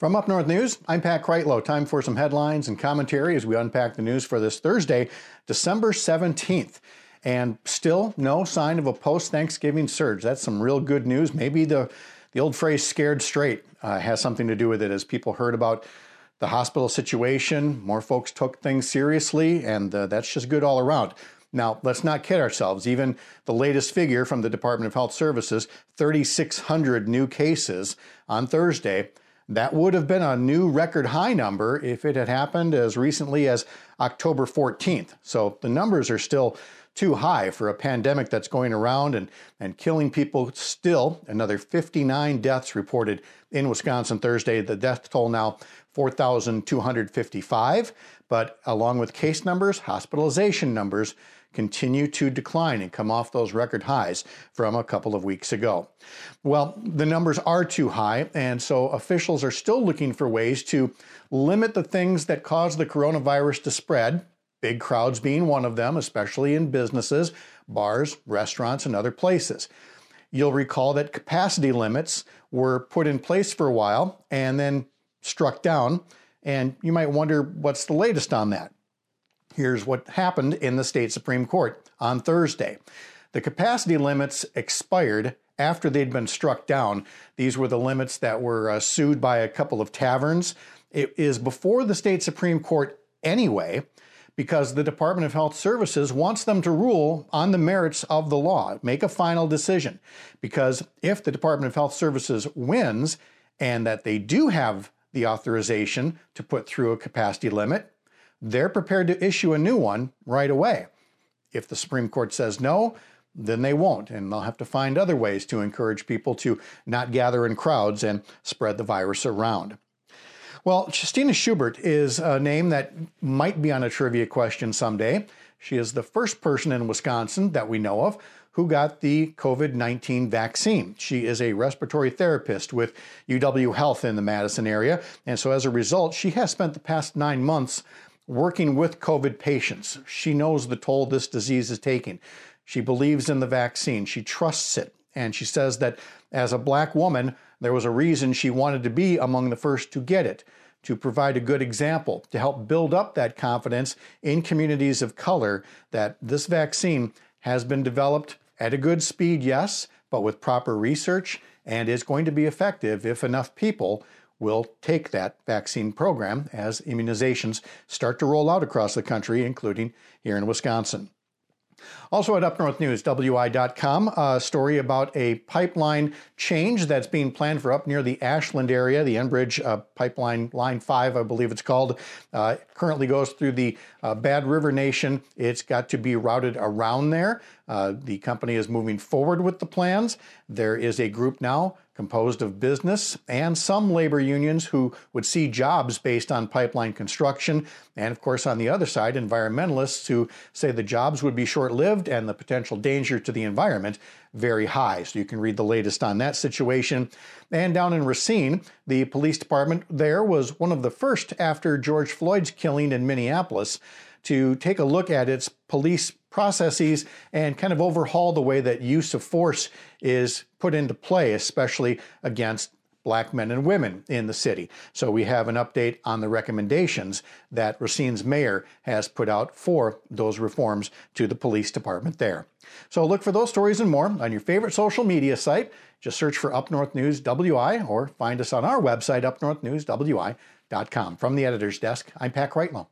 From Up North News, I'm Pat Kreitlow. Time for some headlines and commentary as we unpack the news for this Thursday, December 17th. And still no sign of a post Thanksgiving surge. That's some real good news. Maybe the, the old phrase scared straight uh, has something to do with it as people heard about the hospital situation. More folks took things seriously, and uh, that's just good all around. Now, let's not kid ourselves. Even the latest figure from the Department of Health Services 3,600 new cases on Thursday. That would have been a new record high number if it had happened as recently as October 14th. So the numbers are still too high for a pandemic that's going around and, and killing people still. Another 59 deaths reported in Wisconsin Thursday. The death toll now 4,255. But along with case numbers, hospitalization numbers continue to decline and come off those record highs from a couple of weeks ago. Well, the numbers are too high, and so officials are still looking for ways to limit the things that cause the coronavirus to spread. Big crowds being one of them, especially in businesses, bars, restaurants, and other places. You'll recall that capacity limits were put in place for a while and then struck down. And you might wonder what's the latest on that. Here's what happened in the state Supreme Court on Thursday. The capacity limits expired after they'd been struck down. These were the limits that were uh, sued by a couple of taverns. It is before the state Supreme Court anyway, because the Department of Health Services wants them to rule on the merits of the law, make a final decision. Because if the Department of Health Services wins and that they do have the authorization to put through a capacity limit, they're prepared to issue a new one right away. If the Supreme Court says no, then they won't, and they'll have to find other ways to encourage people to not gather in crowds and spread the virus around. Well, Justina Schubert is a name that might be on a trivia question someday. She is the first person in Wisconsin that we know of who got the COVID 19 vaccine. She is a respiratory therapist with UW Health in the Madison area. And so as a result, she has spent the past nine months working with COVID patients. She knows the toll this disease is taking. She believes in the vaccine, she trusts it. And she says that as a black woman, there was a reason she wanted to be among the first to get it to provide a good example, to help build up that confidence in communities of color that this vaccine has been developed at a good speed, yes, but with proper research and is going to be effective if enough people will take that vaccine program as immunizations start to roll out across the country, including here in Wisconsin. Also at Up North News, WI.com, a story about a pipeline change that's being planned for up near the Ashland area. The Enbridge uh, pipeline, Line 5, I believe it's called, uh, currently goes through the uh, Bad River Nation. It's got to be routed around there. Uh, the company is moving forward with the plans. There is a group now composed of business and some labor unions who would see jobs based on pipeline construction. And of course, on the other side, environmentalists who say the jobs would be short lived and the potential danger to the environment very high. So you can read the latest on that situation. And down in Racine, the police department there was one of the first after George Floyd's killing in Minneapolis to take a look at its police processes and kind of overhaul the way that use of force is put into play, especially against black men and women in the city. So we have an update on the recommendations that Racine's mayor has put out for those reforms to the police department there. So look for those stories and more on your favorite social media site. Just search for Up North News WI or find us on our website, upnorthnewswi.com. From the editor's desk, I'm Pat Kreitlow.